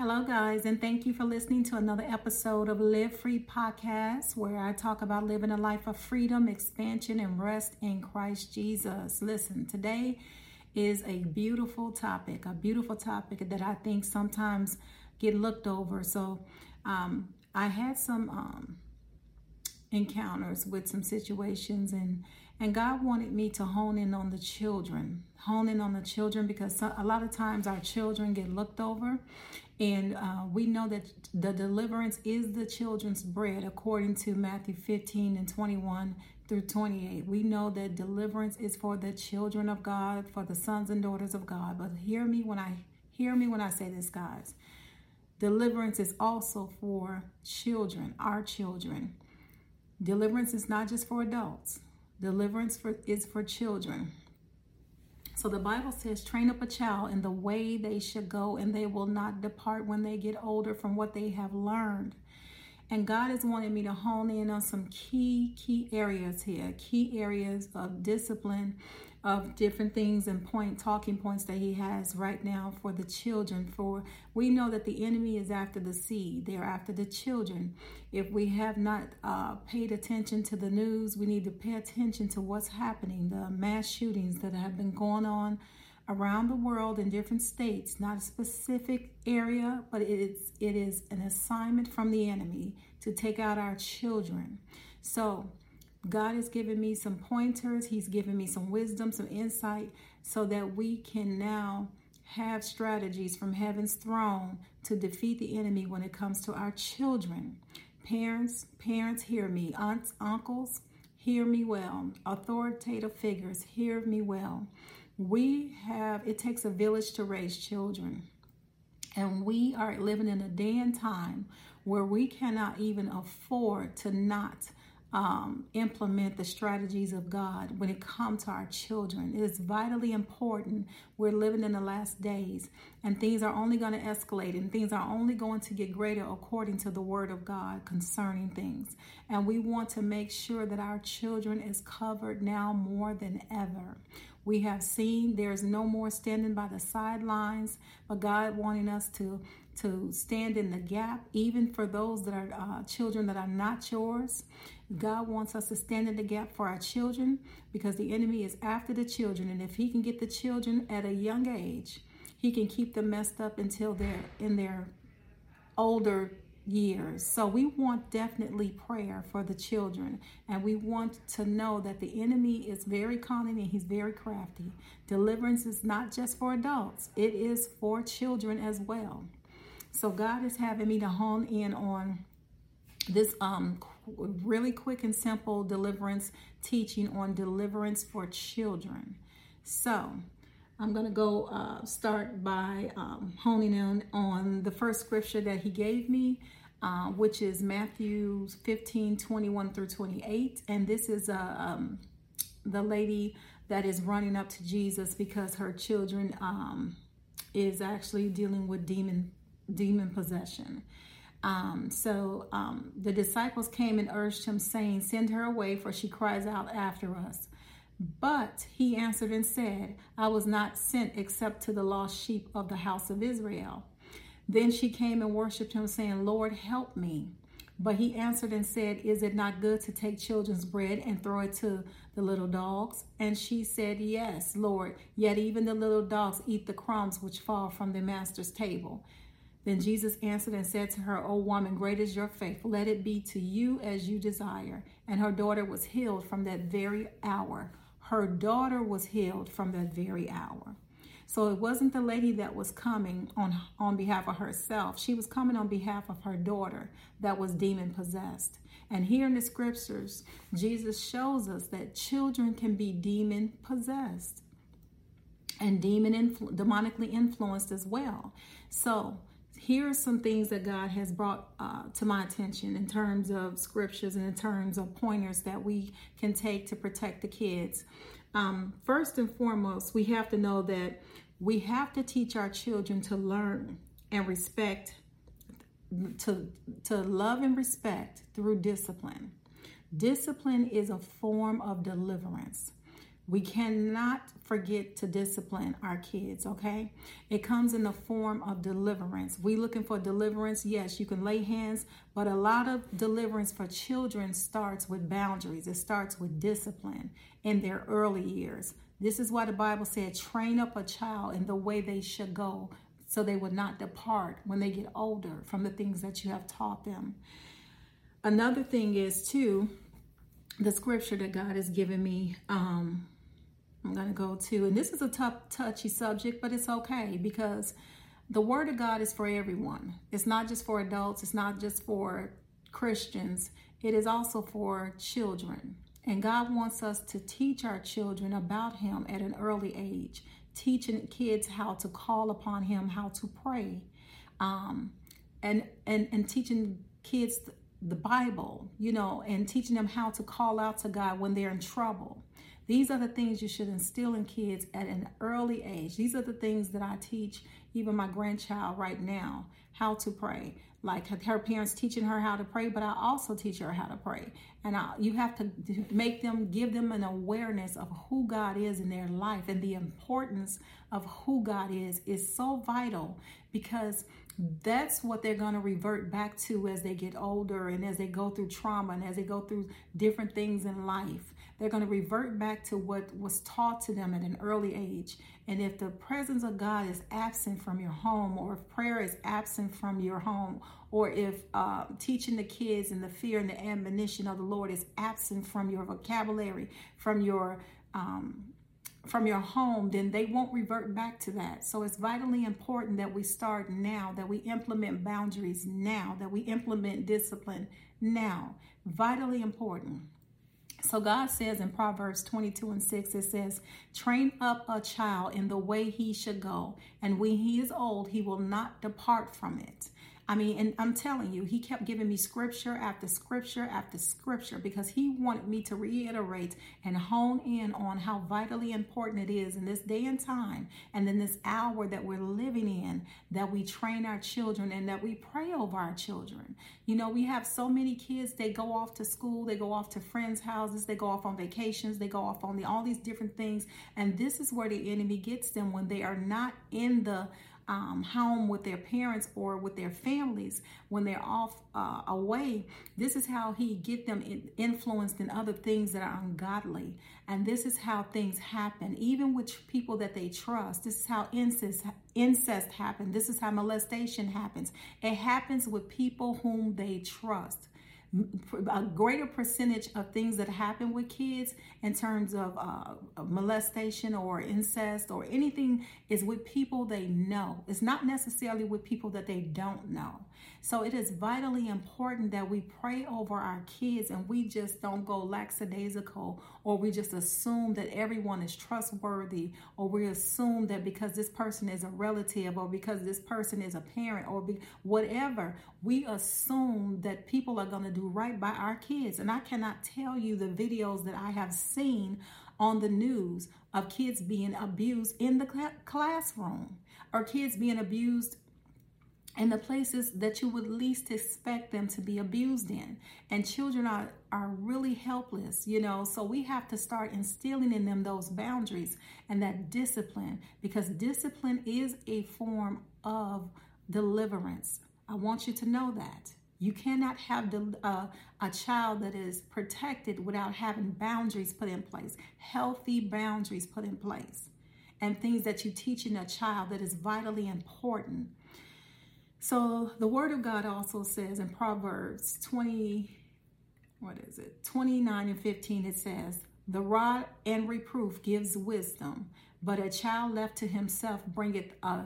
Hello, guys, and thank you for listening to another episode of Live Free Podcast, where I talk about living a life of freedom, expansion, and rest in Christ Jesus. Listen, today is a beautiful topic, a beautiful topic that I think sometimes get looked over. So, um, I had some um, encounters with some situations and and God wanted me to hone in on the children, hone in on the children because a lot of times our children get looked over. And uh, we know that the deliverance is the children's bread, according to Matthew 15 and 21 through 28. We know that deliverance is for the children of God, for the sons and daughters of God. But hear me when I hear me when I say this, guys. Deliverance is also for children, our children. Deliverance is not just for adults. Deliverance for, is for children. So the Bible says, train up a child in the way they should go, and they will not depart when they get older from what they have learned. And God is wanting me to hone in on some key, key areas here, key areas of discipline of different things and point talking points that he has right now for the children. For we know that the enemy is after the seed. They're after the children. If we have not uh, paid attention to the news we need to pay attention to what's happening the mass shootings that have been going on around the world in different states not a specific area but it is it is an assignment from the enemy to take out our children. So God has given me some pointers. He's given me some wisdom, some insight, so that we can now have strategies from heaven's throne to defeat the enemy when it comes to our children. Parents, parents, hear me. Aunts, uncles, hear me well. Authoritative figures, hear me well. We have, it takes a village to raise children. And we are living in a day and time where we cannot even afford to not um, implement the strategies of God when it comes to our children. It is vitally important. We're living in the last days, and things are only going to escalate, and things are only going to get greater according to the Word of God concerning things. And we want to make sure that our children is covered now more than ever. We have seen there's no more standing by the sidelines, but God wanting us to to stand in the gap, even for those that are uh, children that are not yours. God wants us to stand in the gap for our children because the enemy is after the children. And if he can get the children at a young age, he can keep them messed up until they're in their older years. So we want definitely prayer for the children. And we want to know that the enemy is very cunning and he's very crafty. Deliverance is not just for adults, it is for children as well. So God is having me to hone in on this um really quick and simple deliverance teaching on deliverance for children. So I'm going to go uh, start by um, honing in on the first scripture that he gave me, uh, which is Matthew 15 21 through 28. And this is uh, um, the lady that is running up to Jesus because her children um, is actually dealing with demon demon possession. Um, so um, the disciples came and urged him, saying, Send her away, for she cries out after us. But he answered and said, I was not sent except to the lost sheep of the house of Israel. Then she came and worshipped him, saying, Lord, help me. But he answered and said, Is it not good to take children's bread and throw it to the little dogs? And she said, Yes, Lord, yet even the little dogs eat the crumbs which fall from their master's table. Then Jesus answered and said to her, O woman, great is your faith. Let it be to you as you desire. And her daughter was healed from that very hour. Her daughter was healed from that very hour. So it wasn't the lady that was coming on, on behalf of herself. She was coming on behalf of her daughter that was demon possessed. And here in the scriptures, Jesus shows us that children can be demon possessed and demon influ- demonically influenced as well. So here are some things that God has brought uh, to my attention in terms of scriptures and in terms of pointers that we can take to protect the kids. Um, first and foremost, we have to know that we have to teach our children to learn and respect, to, to love and respect through discipline. Discipline is a form of deliverance. We cannot forget to discipline our kids, okay? It comes in the form of deliverance. We looking for deliverance. Yes, you can lay hands, but a lot of deliverance for children starts with boundaries. It starts with discipline in their early years. This is why the Bible said, train up a child in the way they should go so they would not depart when they get older from the things that you have taught them. Another thing is, too, the scripture that God has given me. Um, I'm going to go to, and this is a tough, touchy subject, but it's okay because the Word of God is for everyone. It's not just for adults, it's not just for Christians, it is also for children. And God wants us to teach our children about Him at an early age, teaching kids how to call upon Him, how to pray, um, and, and, and teaching kids the Bible, you know, and teaching them how to call out to God when they're in trouble. These are the things you should instill in kids at an early age. These are the things that I teach even my grandchild right now how to pray. Like her parents teaching her how to pray, but I also teach her how to pray. And I, you have to make them, give them an awareness of who God is in their life and the importance of who God is is so vital because that's what they're going to revert back to as they get older and as they go through trauma and as they go through different things in life. They're going to revert back to what was taught to them at an early age. And if the presence of God is absent from your home, or if prayer is absent from your home, or if uh, teaching the kids and the fear and the admonition of the Lord is absent from your vocabulary, from your um, from your home, then they won't revert back to that. So it's vitally important that we start now, that we implement boundaries now, that we implement discipline now. Vitally important. So God says in Proverbs 22 and 6, it says, Train up a child in the way he should go, and when he is old, he will not depart from it. I mean, and I'm telling you, he kept giving me scripture after scripture after scripture because he wanted me to reiterate and hone in on how vitally important it is in this day and time and in this hour that we're living in that we train our children and that we pray over our children. You know, we have so many kids, they go off to school, they go off to friends' houses, they go off on vacations, they go off on the, all these different things. And this is where the enemy gets them when they are not in the um, home with their parents or with their families when they're off uh, away this is how he get them in, influenced in other things that are ungodly. And this is how things happen even with people that they trust. This is how incest incest happens this is how molestation happens. It happens with people whom they trust a greater percentage of things that happen with kids in terms of uh, molestation or incest or anything is with people they know. It's not necessarily with people that they don't know. So it is vitally important that we pray over our kids and we just don't go lackadaisical or we just assume that everyone is trustworthy or we assume that because this person is a relative or because this person is a parent or be, whatever, we assume that people are going to do right by our kids. And I cannot tell you the videos that I have seen on the news of kids being abused in the cl- classroom or kids being abused in the places that you would least expect them to be abused in. And children are, are really helpless, you know. So we have to start instilling in them those boundaries and that discipline because discipline is a form of deliverance. I want you to know that. You cannot have the, uh, a child that is protected without having boundaries put in place, healthy boundaries put in place, and things that you teach in a child that is vitally important so the word of God also says in Proverbs 20, what is it? 29 and 15, it says, The rod and reproof gives wisdom, but a child left to himself bringeth uh,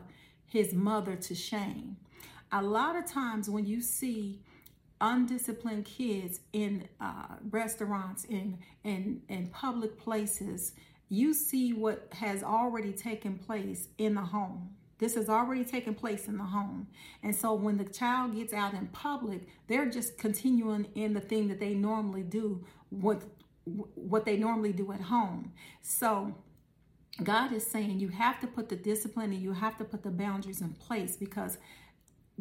his mother to shame. A lot of times when you see undisciplined kids in uh, restaurants, in, in public places, you see what has already taken place in the home this has already taken place in the home. And so when the child gets out in public, they're just continuing in the thing that they normally do, what what they normally do at home. So God is saying you have to put the discipline and you have to put the boundaries in place because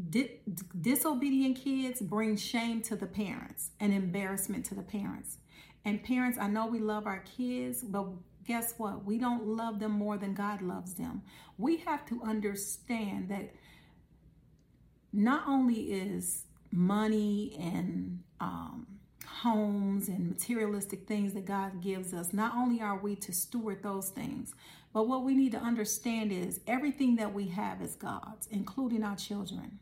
di- disobedient kids bring shame to the parents and embarrassment to the parents. And parents, I know we love our kids, but guess what? We don't love them more than God loves them. We have to understand that not only is money and um, homes and materialistic things that God gives us, not only are we to steward those things, but what we need to understand is everything that we have is God's, including our children.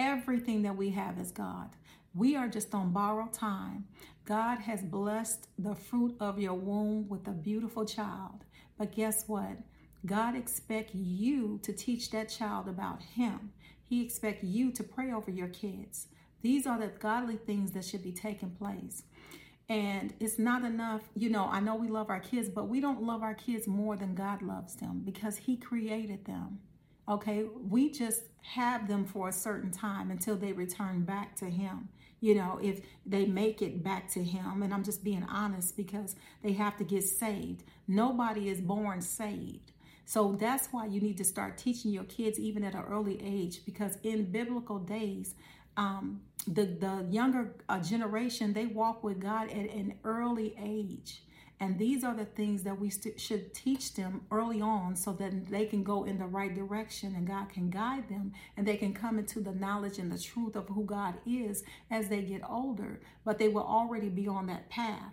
Everything that we have is God. We are just on borrowed time. God has blessed the fruit of your womb with a beautiful child. But guess what? God expects you to teach that child about Him. He expects you to pray over your kids. These are the godly things that should be taking place. And it's not enough, you know, I know we love our kids, but we don't love our kids more than God loves them because He created them. Okay, we just have them for a certain time until they return back to Him. You know, if they make it back to Him, and I'm just being honest because they have to get saved. Nobody is born saved. So that's why you need to start teaching your kids even at an early age because in biblical days, um, the, the younger uh, generation, they walk with God at an early age. And these are the things that we st- should teach them early on so that they can go in the right direction and God can guide them and they can come into the knowledge and the truth of who God is as they get older. But they will already be on that path.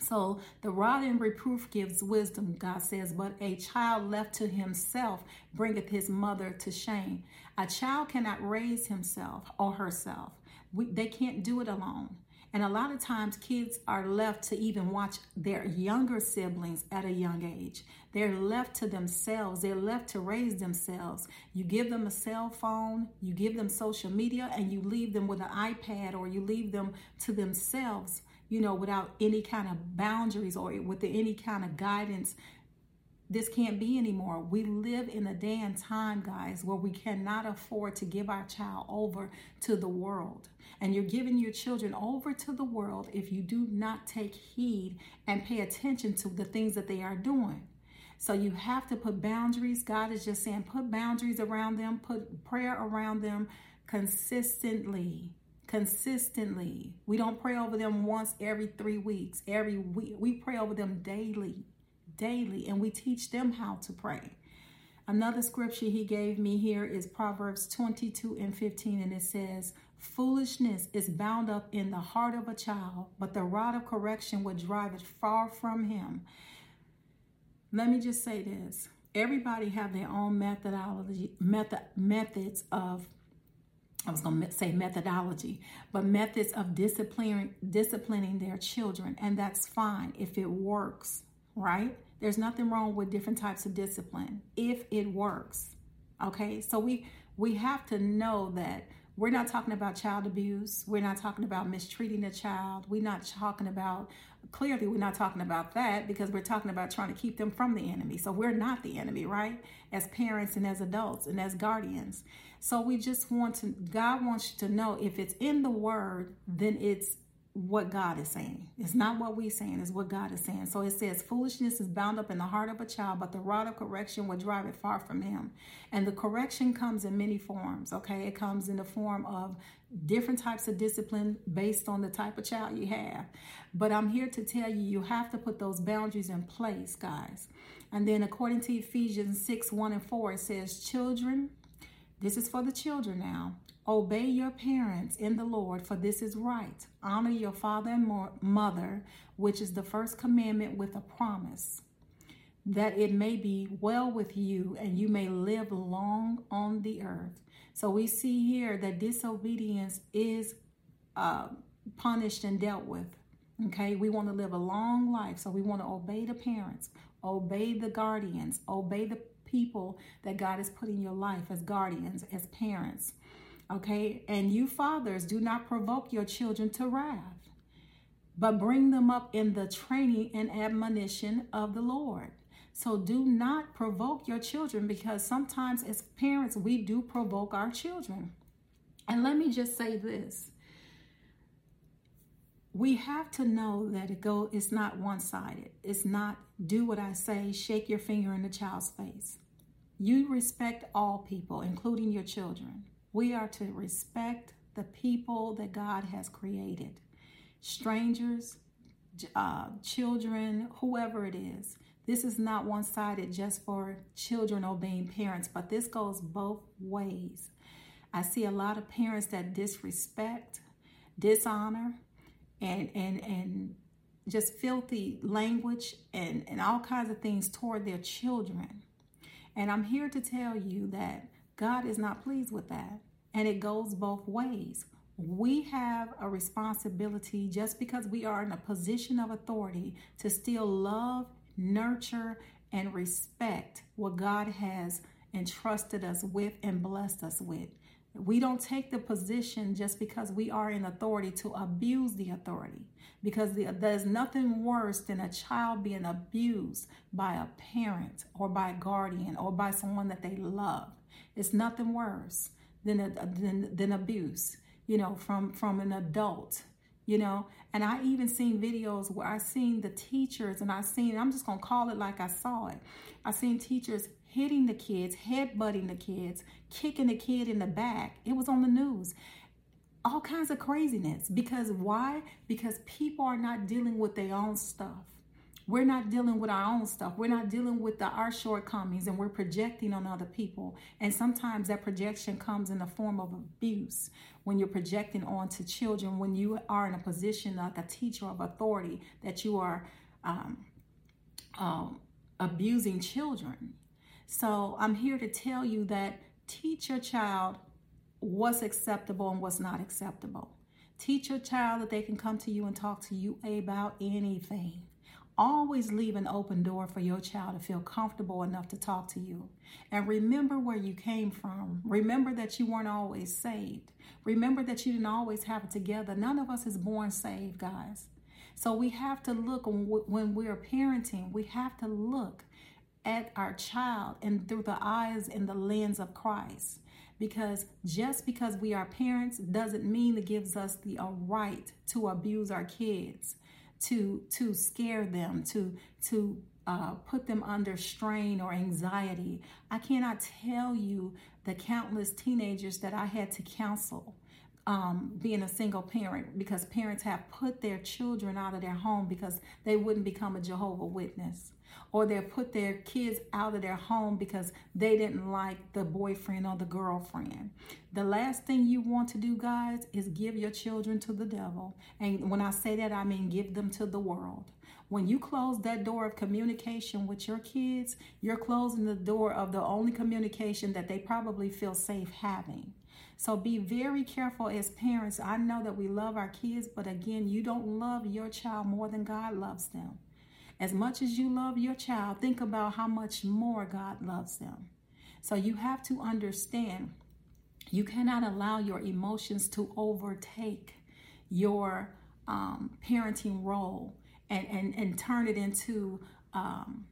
So the rod and reproof gives wisdom, God says, but a child left to himself bringeth his mother to shame. A child cannot raise himself or herself. We, they can't do it alone. And a lot of times, kids are left to even watch their younger siblings at a young age. They're left to themselves, they're left to raise themselves. You give them a cell phone, you give them social media, and you leave them with an iPad or you leave them to themselves, you know, without any kind of boundaries or with any kind of guidance this can't be anymore. We live in a day and time, guys, where we cannot afford to give our child over to the world. And you're giving your children over to the world if you do not take heed and pay attention to the things that they are doing. So you have to put boundaries. God is just saying, put boundaries around them, put prayer around them consistently. Consistently. We don't pray over them once every three weeks. Every week. We pray over them daily daily and we teach them how to pray. Another scripture he gave me here is Proverbs 22 and 15, and it says, Foolishness is bound up in the heart of a child, but the rod of correction will drive it far from him. Let me just say this. Everybody have their own methodology, method, methods of I was going to say methodology, but methods of disciplining disciplining their children, and that's fine if it works, right? There's nothing wrong with different types of discipline if it works. Okay? So we we have to know that we're not talking about child abuse. We're not talking about mistreating a child. We're not talking about clearly we're not talking about that because we're talking about trying to keep them from the enemy. So we're not the enemy, right? As parents and as adults and as guardians. So we just want to God wants you to know if it's in the word, then it's what God is saying. It's not what we're saying, it's what God is saying. So it says, Foolishness is bound up in the heart of a child, but the rod of correction will drive it far from him. And the correction comes in many forms, okay? It comes in the form of different types of discipline based on the type of child you have. But I'm here to tell you, you have to put those boundaries in place, guys. And then according to Ephesians 6 1 and 4, it says, Children, this is for the children now. Obey your parents in the Lord, for this is right. Honor your father and mother, which is the first commandment with a promise, that it may be well with you and you may live long on the earth. So we see here that disobedience is uh, punished and dealt with. Okay, we want to live a long life, so we want to obey the parents, obey the guardians, obey the people that God has put in your life as guardians, as parents. Okay, and you fathers, do not provoke your children to wrath, but bring them up in the training and admonition of the Lord. So do not provoke your children because sometimes as parents, we do provoke our children. And let me just say this. We have to know that it go it's not one-sided. It's not do what I say, shake your finger in the child's face. You respect all people, including your children. We are to respect the people that God has created. Strangers, uh, children, whoever it is. This is not one sided just for children obeying parents, but this goes both ways. I see a lot of parents that disrespect, dishonor, and and and just filthy language and, and all kinds of things toward their children. And I'm here to tell you that God is not pleased with that. And it goes both ways. We have a responsibility just because we are in a position of authority to still love, nurture, and respect what God has entrusted us with and blessed us with. We don't take the position just because we are in authority to abuse the authority. Because the, there's nothing worse than a child being abused by a parent or by a guardian or by someone that they love. It's nothing worse than, than, than abuse, you know, from, from an adult you know and i even seen videos where i seen the teachers and i seen i'm just gonna call it like i saw it i seen teachers hitting the kids, headbutting the kids, kicking the kid in the back. It was on the news. All kinds of craziness. Because why? Because people are not dealing with their own stuff. We're not dealing with our own stuff. We're not dealing with the, our shortcomings and we're projecting on other people. And sometimes that projection comes in the form of abuse when you're projecting onto children, when you are in a position like a teacher of authority that you are um, um, abusing children. So I'm here to tell you that teach your child what's acceptable and what's not acceptable. Teach your child that they can come to you and talk to you about anything. Always leave an open door for your child to feel comfortable enough to talk to you. And remember where you came from. Remember that you weren't always saved. Remember that you didn't always have it together. None of us is born saved, guys. So we have to look when we're parenting, we have to look at our child and through the eyes and the lens of Christ. Because just because we are parents doesn't mean it gives us the right to abuse our kids, to to scare them, to to uh, put them under strain or anxiety. I cannot tell you the countless teenagers that I had to counsel um, being a single parent because parents have put their children out of their home because they wouldn't become a Jehovah Witness or they put their kids out of their home because they didn't like the boyfriend or the girlfriend. The last thing you want to do, guys, is give your children to the devil. And when I say that, I mean give them to the world. When you close that door of communication with your kids, you're closing the door of the only communication that they probably feel safe having. So be very careful as parents. I know that we love our kids, but again, you don't love your child more than God loves them. As much as you love your child, think about how much more God loves them. So you have to understand you cannot allow your emotions to overtake your um, parenting role and, and, and turn it into um,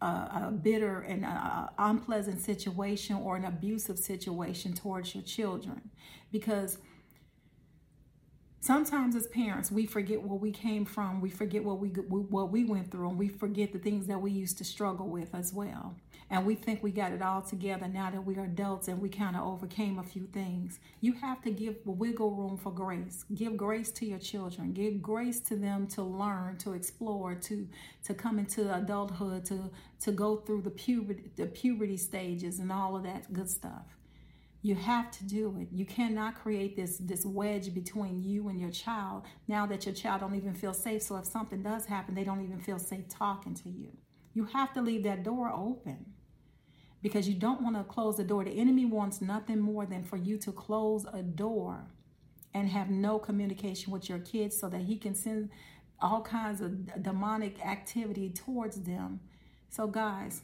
a, a, bitter and a, unpleasant situation or an abusive situation towards your children. Because sometimes as parents we forget where we came from we forget what we what we went through and we forget the things that we used to struggle with as well. And we think we got it all together now that we are adults and we kind of overcame a few things. You have to give wiggle room for grace. Give grace to your children. Give grace to them to learn to explore to to come into adulthood to to go through the puberty the puberty stages and all of that good stuff you have to do it. You cannot create this this wedge between you and your child now that your child don't even feel safe. So if something does happen, they don't even feel safe talking to you. You have to leave that door open because you don't want to close the door. The enemy wants nothing more than for you to close a door and have no communication with your kids so that he can send all kinds of demonic activity towards them. So guys,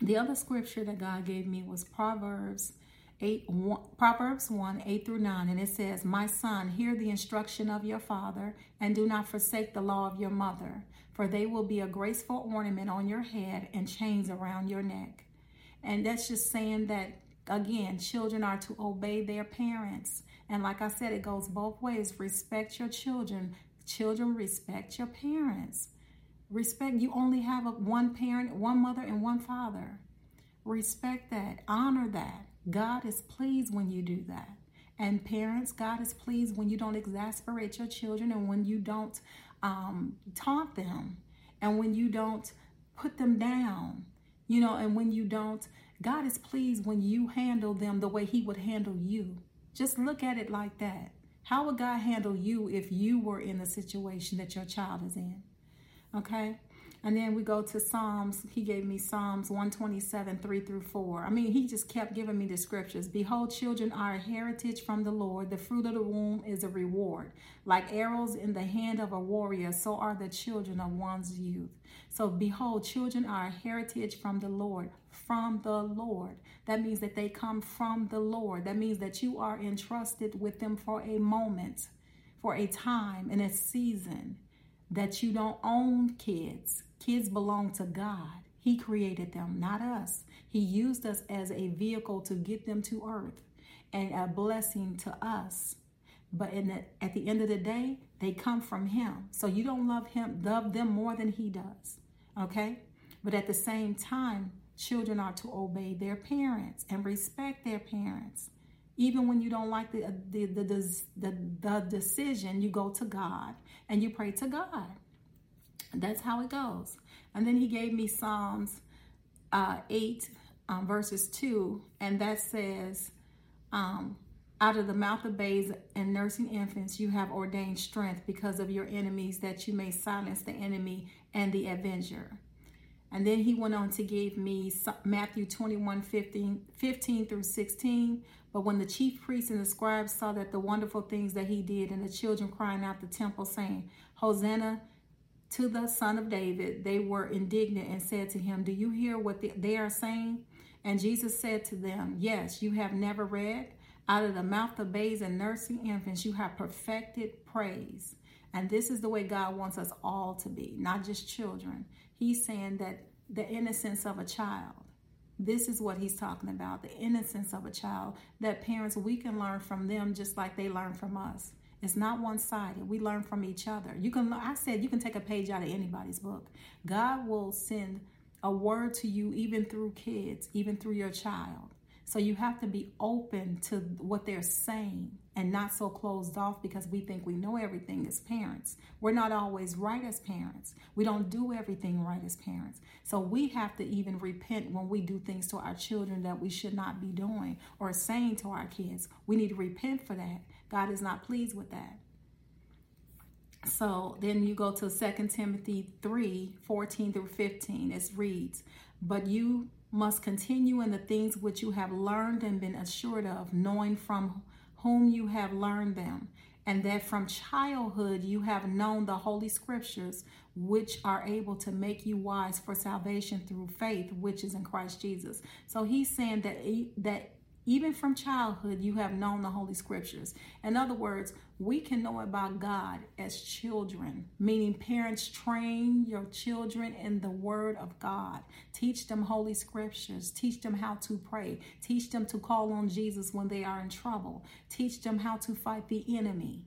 the other scripture that God gave me was Proverbs 8 1, Proverbs 1 8 through 9, and it says, My son, hear the instruction of your father, and do not forsake the law of your mother, for they will be a graceful ornament on your head and chains around your neck. And that's just saying that, again, children are to obey their parents. And like I said, it goes both ways. Respect your children. Children respect your parents. Respect, you only have one parent, one mother, and one father. Respect that. Honor that. God is pleased when you do that. And parents, God is pleased when you don't exasperate your children and when you don't um, taunt them and when you don't put them down, you know, and when you don't, God is pleased when you handle them the way He would handle you. Just look at it like that. How would God handle you if you were in the situation that your child is in? Okay? And then we go to Psalms. He gave me Psalms 127, 3 through 4. I mean, he just kept giving me the scriptures. Behold, children are a heritage from the Lord. The fruit of the womb is a reward. Like arrows in the hand of a warrior, so are the children of one's youth. So, behold, children are a heritage from the Lord. From the Lord. That means that they come from the Lord. That means that you are entrusted with them for a moment, for a time, and a season. That you don't own kids Kids belong to God. He created them, not us. He used us as a vehicle to get them to earth and a blessing to us. But the, at the end of the day, they come from Him. So you don't love Him, love them more than He does. Okay? But at the same time, children are to obey their parents and respect their parents. Even when you don't like the, the, the, the, the decision, you go to God and you pray to God. That's how it goes. And then he gave me Psalms uh, 8, um, verses 2, and that says, um, Out of the mouth of babes and nursing infants, you have ordained strength because of your enemies, that you may silence the enemy and the avenger. And then he went on to give me Matthew 21 15, 15 through 16. But when the chief priests and the scribes saw that the wonderful things that he did, and the children crying out the temple, saying, Hosanna to the son of David, they were indignant and said to him, Do you hear what they are saying? And Jesus said to them, Yes, you have never read. Out of the mouth of babes and nursing infants, you have perfected praise. And this is the way God wants us all to be, not just children. He's saying that the innocence of a child. This is what he's talking about the innocence of a child. That parents, we can learn from them just like they learn from us. It's not one sided. We learn from each other. You can, I said, you can take a page out of anybody's book. God will send a word to you even through kids, even through your child. So you have to be open to what they're saying and not so closed off because we think we know everything as parents. We're not always right as parents. We don't do everything right as parents. So we have to even repent when we do things to our children that we should not be doing or saying to our kids. We need to repent for that God is not pleased with that. So then you go to 2 Timothy 3 14 through 15. It reads, But you must continue in the things which you have learned and been assured of, knowing from whom you have learned them, and that from childhood you have known the Holy Scriptures, which are able to make you wise for salvation through faith, which is in Christ Jesus. So he's saying that, that even from childhood, you have known the Holy Scriptures. In other words, we can know about God as children, meaning parents train your children in the Word of God. Teach them Holy Scriptures. Teach them how to pray. Teach them to call on Jesus when they are in trouble. Teach them how to fight the enemy.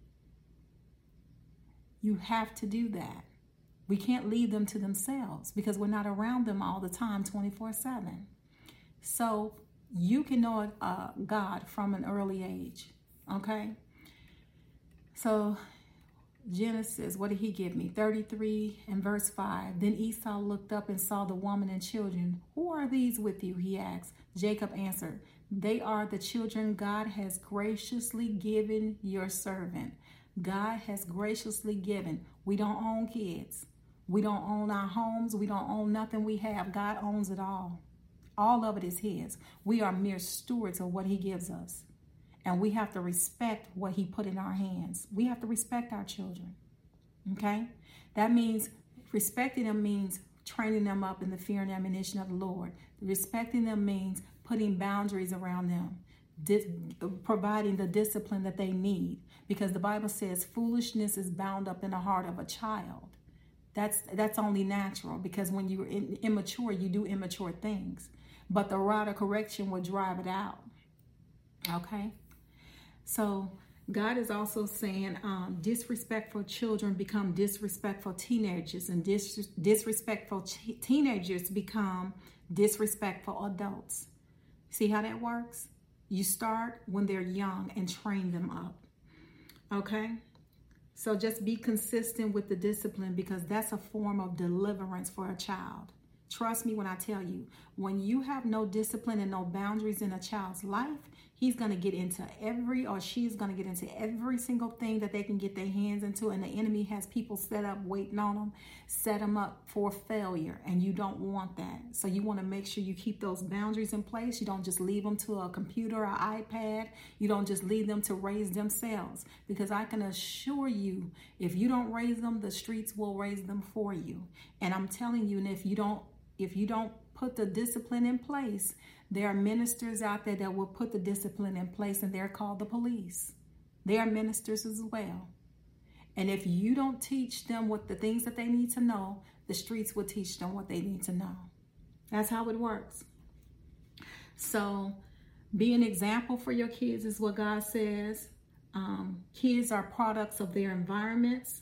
You have to do that. We can't leave them to themselves because we're not around them all the time 24 7. So you can know uh, God from an early age. Okay? So, Genesis, what did he give me? 33 and verse 5. Then Esau looked up and saw the woman and children. Who are these with you? He asked. Jacob answered, They are the children God has graciously given your servant. God has graciously given. We don't own kids. We don't own our homes. We don't own nothing we have. God owns it all. All of it is His. We are mere stewards of what He gives us. And we have to respect what He put in our hands. We have to respect our children. Okay? That means respecting them means training them up in the fear and admonition of the Lord. Respecting them means putting boundaries around them, di- providing the discipline that they need. Because the Bible says foolishness is bound up in the heart of a child. That's that's only natural because when you're in, immature, you do immature things but the rod of correction will drive it out. Okay? So God is also saying um, disrespectful children become disrespectful teenagers, and dis- disrespectful ch- teenagers become disrespectful adults. See how that works? You start when they're young and train them up. Okay? So just be consistent with the discipline because that's a form of deliverance for a child. Trust me when I tell you, when you have no discipline and no boundaries in a child's life, he's going to get into every or she's going to get into every single thing that they can get their hands into and the enemy has people set up waiting on them set them up for failure and you don't want that. So you want to make sure you keep those boundaries in place. You don't just leave them to a computer or ipad. You don't just leave them to raise themselves because i can assure you if you don't raise them the streets will raise them for you. And i'm telling you and if you don't if you don't put the discipline in place, there are ministers out there that will put the discipline in place, and they're called the police. They are ministers as well. And if you don't teach them what the things that they need to know, the streets will teach them what they need to know. That's how it works. So, be an example for your kids, is what God says. Um, kids are products of their environments.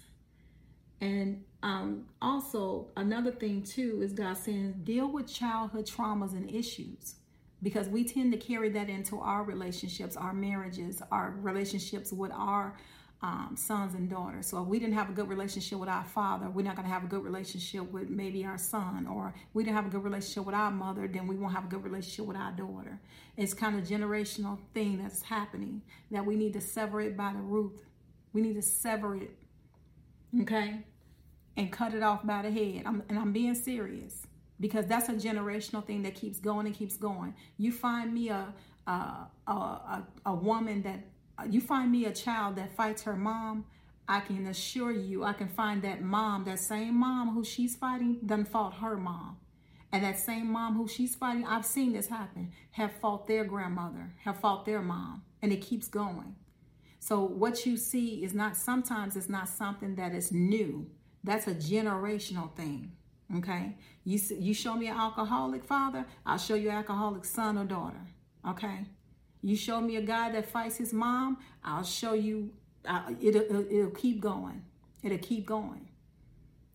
And um, also, another thing too is God saying, deal with childhood traumas and issues because we tend to carry that into our relationships, our marriages, our relationships with our um, sons and daughters. So if we didn't have a good relationship with our father, we're not going to have a good relationship with maybe our son, or we didn't have a good relationship with our mother, then we won't have a good relationship with our daughter. It's kind of generational thing that's happening that we need to sever it by the root. We need to sever it. Okay and cut it off by the head. I'm, and I'm being serious because that's a generational thing that keeps going and keeps going. You find me a a a, a, a woman that you find me a child that fights her mom. I can assure you, I can find that mom, that same mom who she's fighting, done fought her mom. And that same mom who she's fighting, I've seen this happen, have fought their grandmother, have fought their mom, and it keeps going. So what you see is not sometimes it's not something that is new. That's a generational thing. Okay. You you show me an alcoholic father, I'll show you an alcoholic son or daughter. Okay. You show me a guy that fights his mom, I'll show you. It'll, it'll keep going. It'll keep going.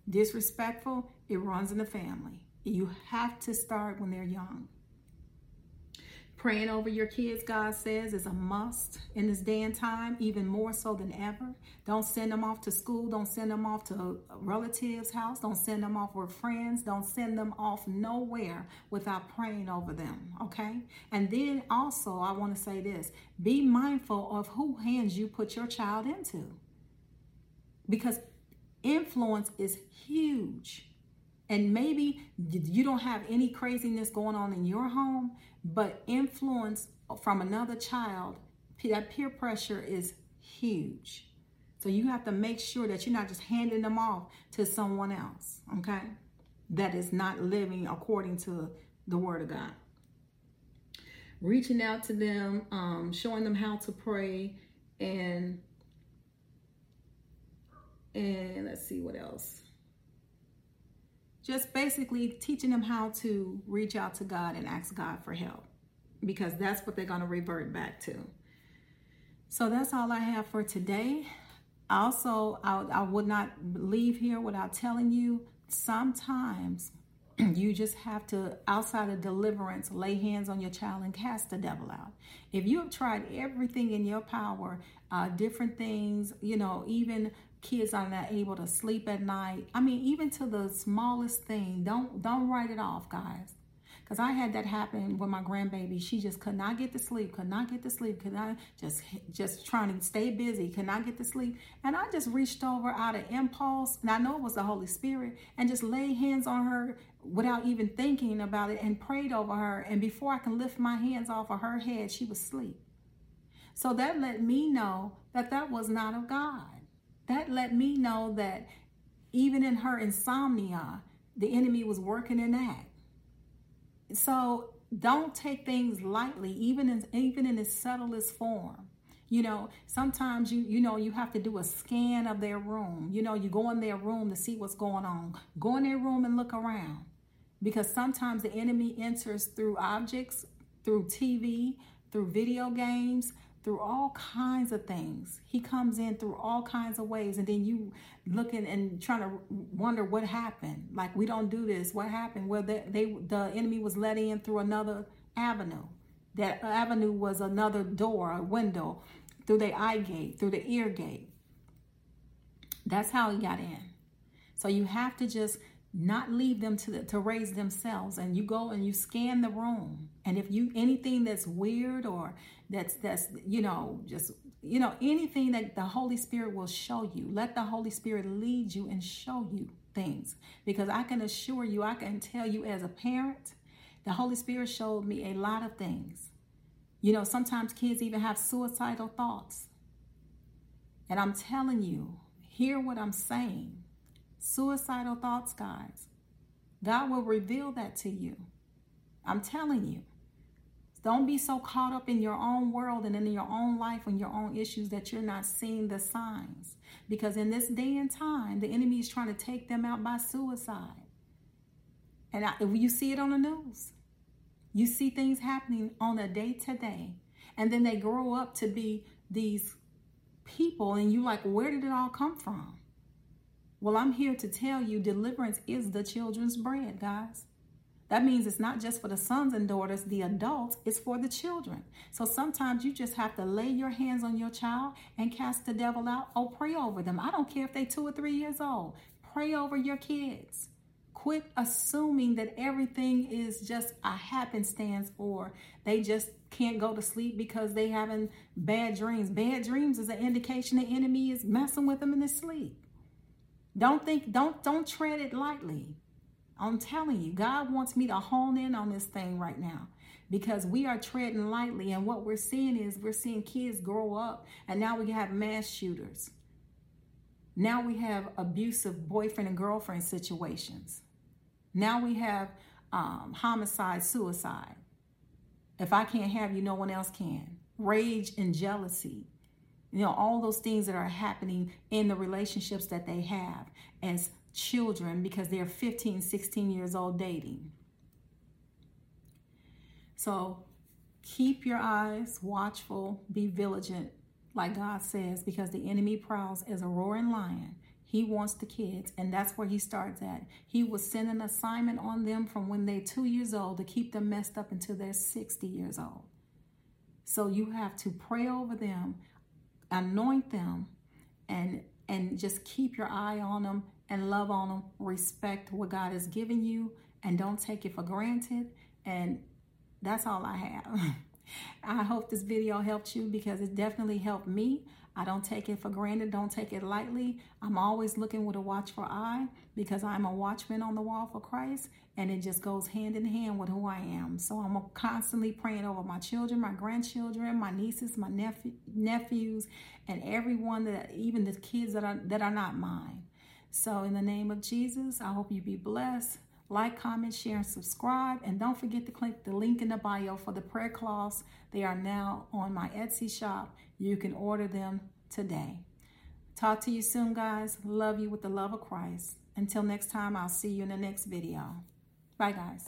Disrespectful, it runs in the family. You have to start when they're young. Praying over your kids, God says, is a must in this day and time, even more so than ever. Don't send them off to school. Don't send them off to a relative's house. Don't send them off with friends. Don't send them off nowhere without praying over them, okay? And then also, I want to say this be mindful of who hands you put your child into because influence is huge. And maybe you don't have any craziness going on in your home, but influence from another child, that peer pressure is huge. So you have to make sure that you're not just handing them off to someone else, okay? That is not living according to the Word of God. Reaching out to them, um, showing them how to pray, and and let's see what else just basically teaching them how to reach out to God and ask God for help because that's what they're going to revert back to. So that's all I have for today. Also, I, I would not leave here without telling you sometimes you just have to, outside of deliverance, lay hands on your child and cast the devil out. If you have tried everything in your power, uh, different things, you know, even kids are not able to sleep at night. I mean, even to the smallest thing, don't don't write it off, guys. Because I had that happen with my grandbaby. She just could not get to sleep, could not get to sleep, could not just just trying to stay busy, could not get to sleep. And I just reached over out of impulse, and I know it was the Holy Spirit, and just laid hands on her without even thinking about it and prayed over her. And before I can lift my hands off of her head, she was asleep. So that let me know that that was not of God that let me know that even in her insomnia, the enemy was working in that. So don't take things lightly, even in even in its subtlest form. You know, sometimes you you know you have to do a scan of their room. You know, you go in their room to see what's going on. Go in their room and look around. Because sometimes the enemy enters through objects, through TV, through video games, through all kinds of things. He comes in through all kinds of ways, and then you looking and trying to wonder what happened. Like we don't do this. What happened? Well, they, they the enemy was let in through another avenue. That avenue was another door, a window, through the eye gate, through the ear gate. That's how he got in. So you have to just not leave them to the, to raise themselves and you go and you scan the room and if you anything that's weird or that's that's you know just you know anything that the holy spirit will show you let the holy spirit lead you and show you things because i can assure you i can tell you as a parent the holy spirit showed me a lot of things you know sometimes kids even have suicidal thoughts and i'm telling you hear what i'm saying suicidal thoughts, guys. God will reveal that to you. I'm telling you. Don't be so caught up in your own world and in your own life and your own issues that you're not seeing the signs. Because in this day and time, the enemy is trying to take them out by suicide. And I, you see it on the news. You see things happening on a day to day. And then they grow up to be these people, and you like, where did it all come from? Well, I'm here to tell you deliverance is the children's bread, guys. That means it's not just for the sons and daughters, the adults, it's for the children. So sometimes you just have to lay your hands on your child and cast the devil out or pray over them. I don't care if they're two or three years old. Pray over your kids. Quit assuming that everything is just a happenstance or they just can't go to sleep because they having bad dreams. Bad dreams is an indication the enemy is messing with them in his sleep. Don't think, don't, don't tread it lightly. I'm telling you, God wants me to hone in on this thing right now because we are treading lightly. And what we're seeing is we're seeing kids grow up, and now we have mass shooters. Now we have abusive boyfriend and girlfriend situations. Now we have um, homicide, suicide. If I can't have you, no one else can. Rage and jealousy you know all those things that are happening in the relationships that they have as children because they're 15 16 years old dating. So keep your eyes watchful be vigilant like god says because the enemy prowls as a roaring lion. He wants the kids and that's where he starts at. He will send an assignment on them from when they're two years old to keep them messed up until they're 60 years old. So you have to pray over them anoint them and and just keep your eye on them and love on them respect what god has given you and don't take it for granted and that's all i have i hope this video helped you because it definitely helped me I don't take it for granted. Don't take it lightly. I'm always looking with a watchful eye because I'm a watchman on the wall for Christ and it just goes hand in hand with who I am. So I'm constantly praying over my children, my grandchildren, my nieces, my nephew, nephews, and everyone that even the kids that are that are not mine. So in the name of Jesus, I hope you be blessed. Like, comment, share, and subscribe. And don't forget to click the link in the bio for the prayer cloths. They are now on my Etsy shop. You can order them today. Talk to you soon, guys. Love you with the love of Christ. Until next time, I'll see you in the next video. Bye, guys.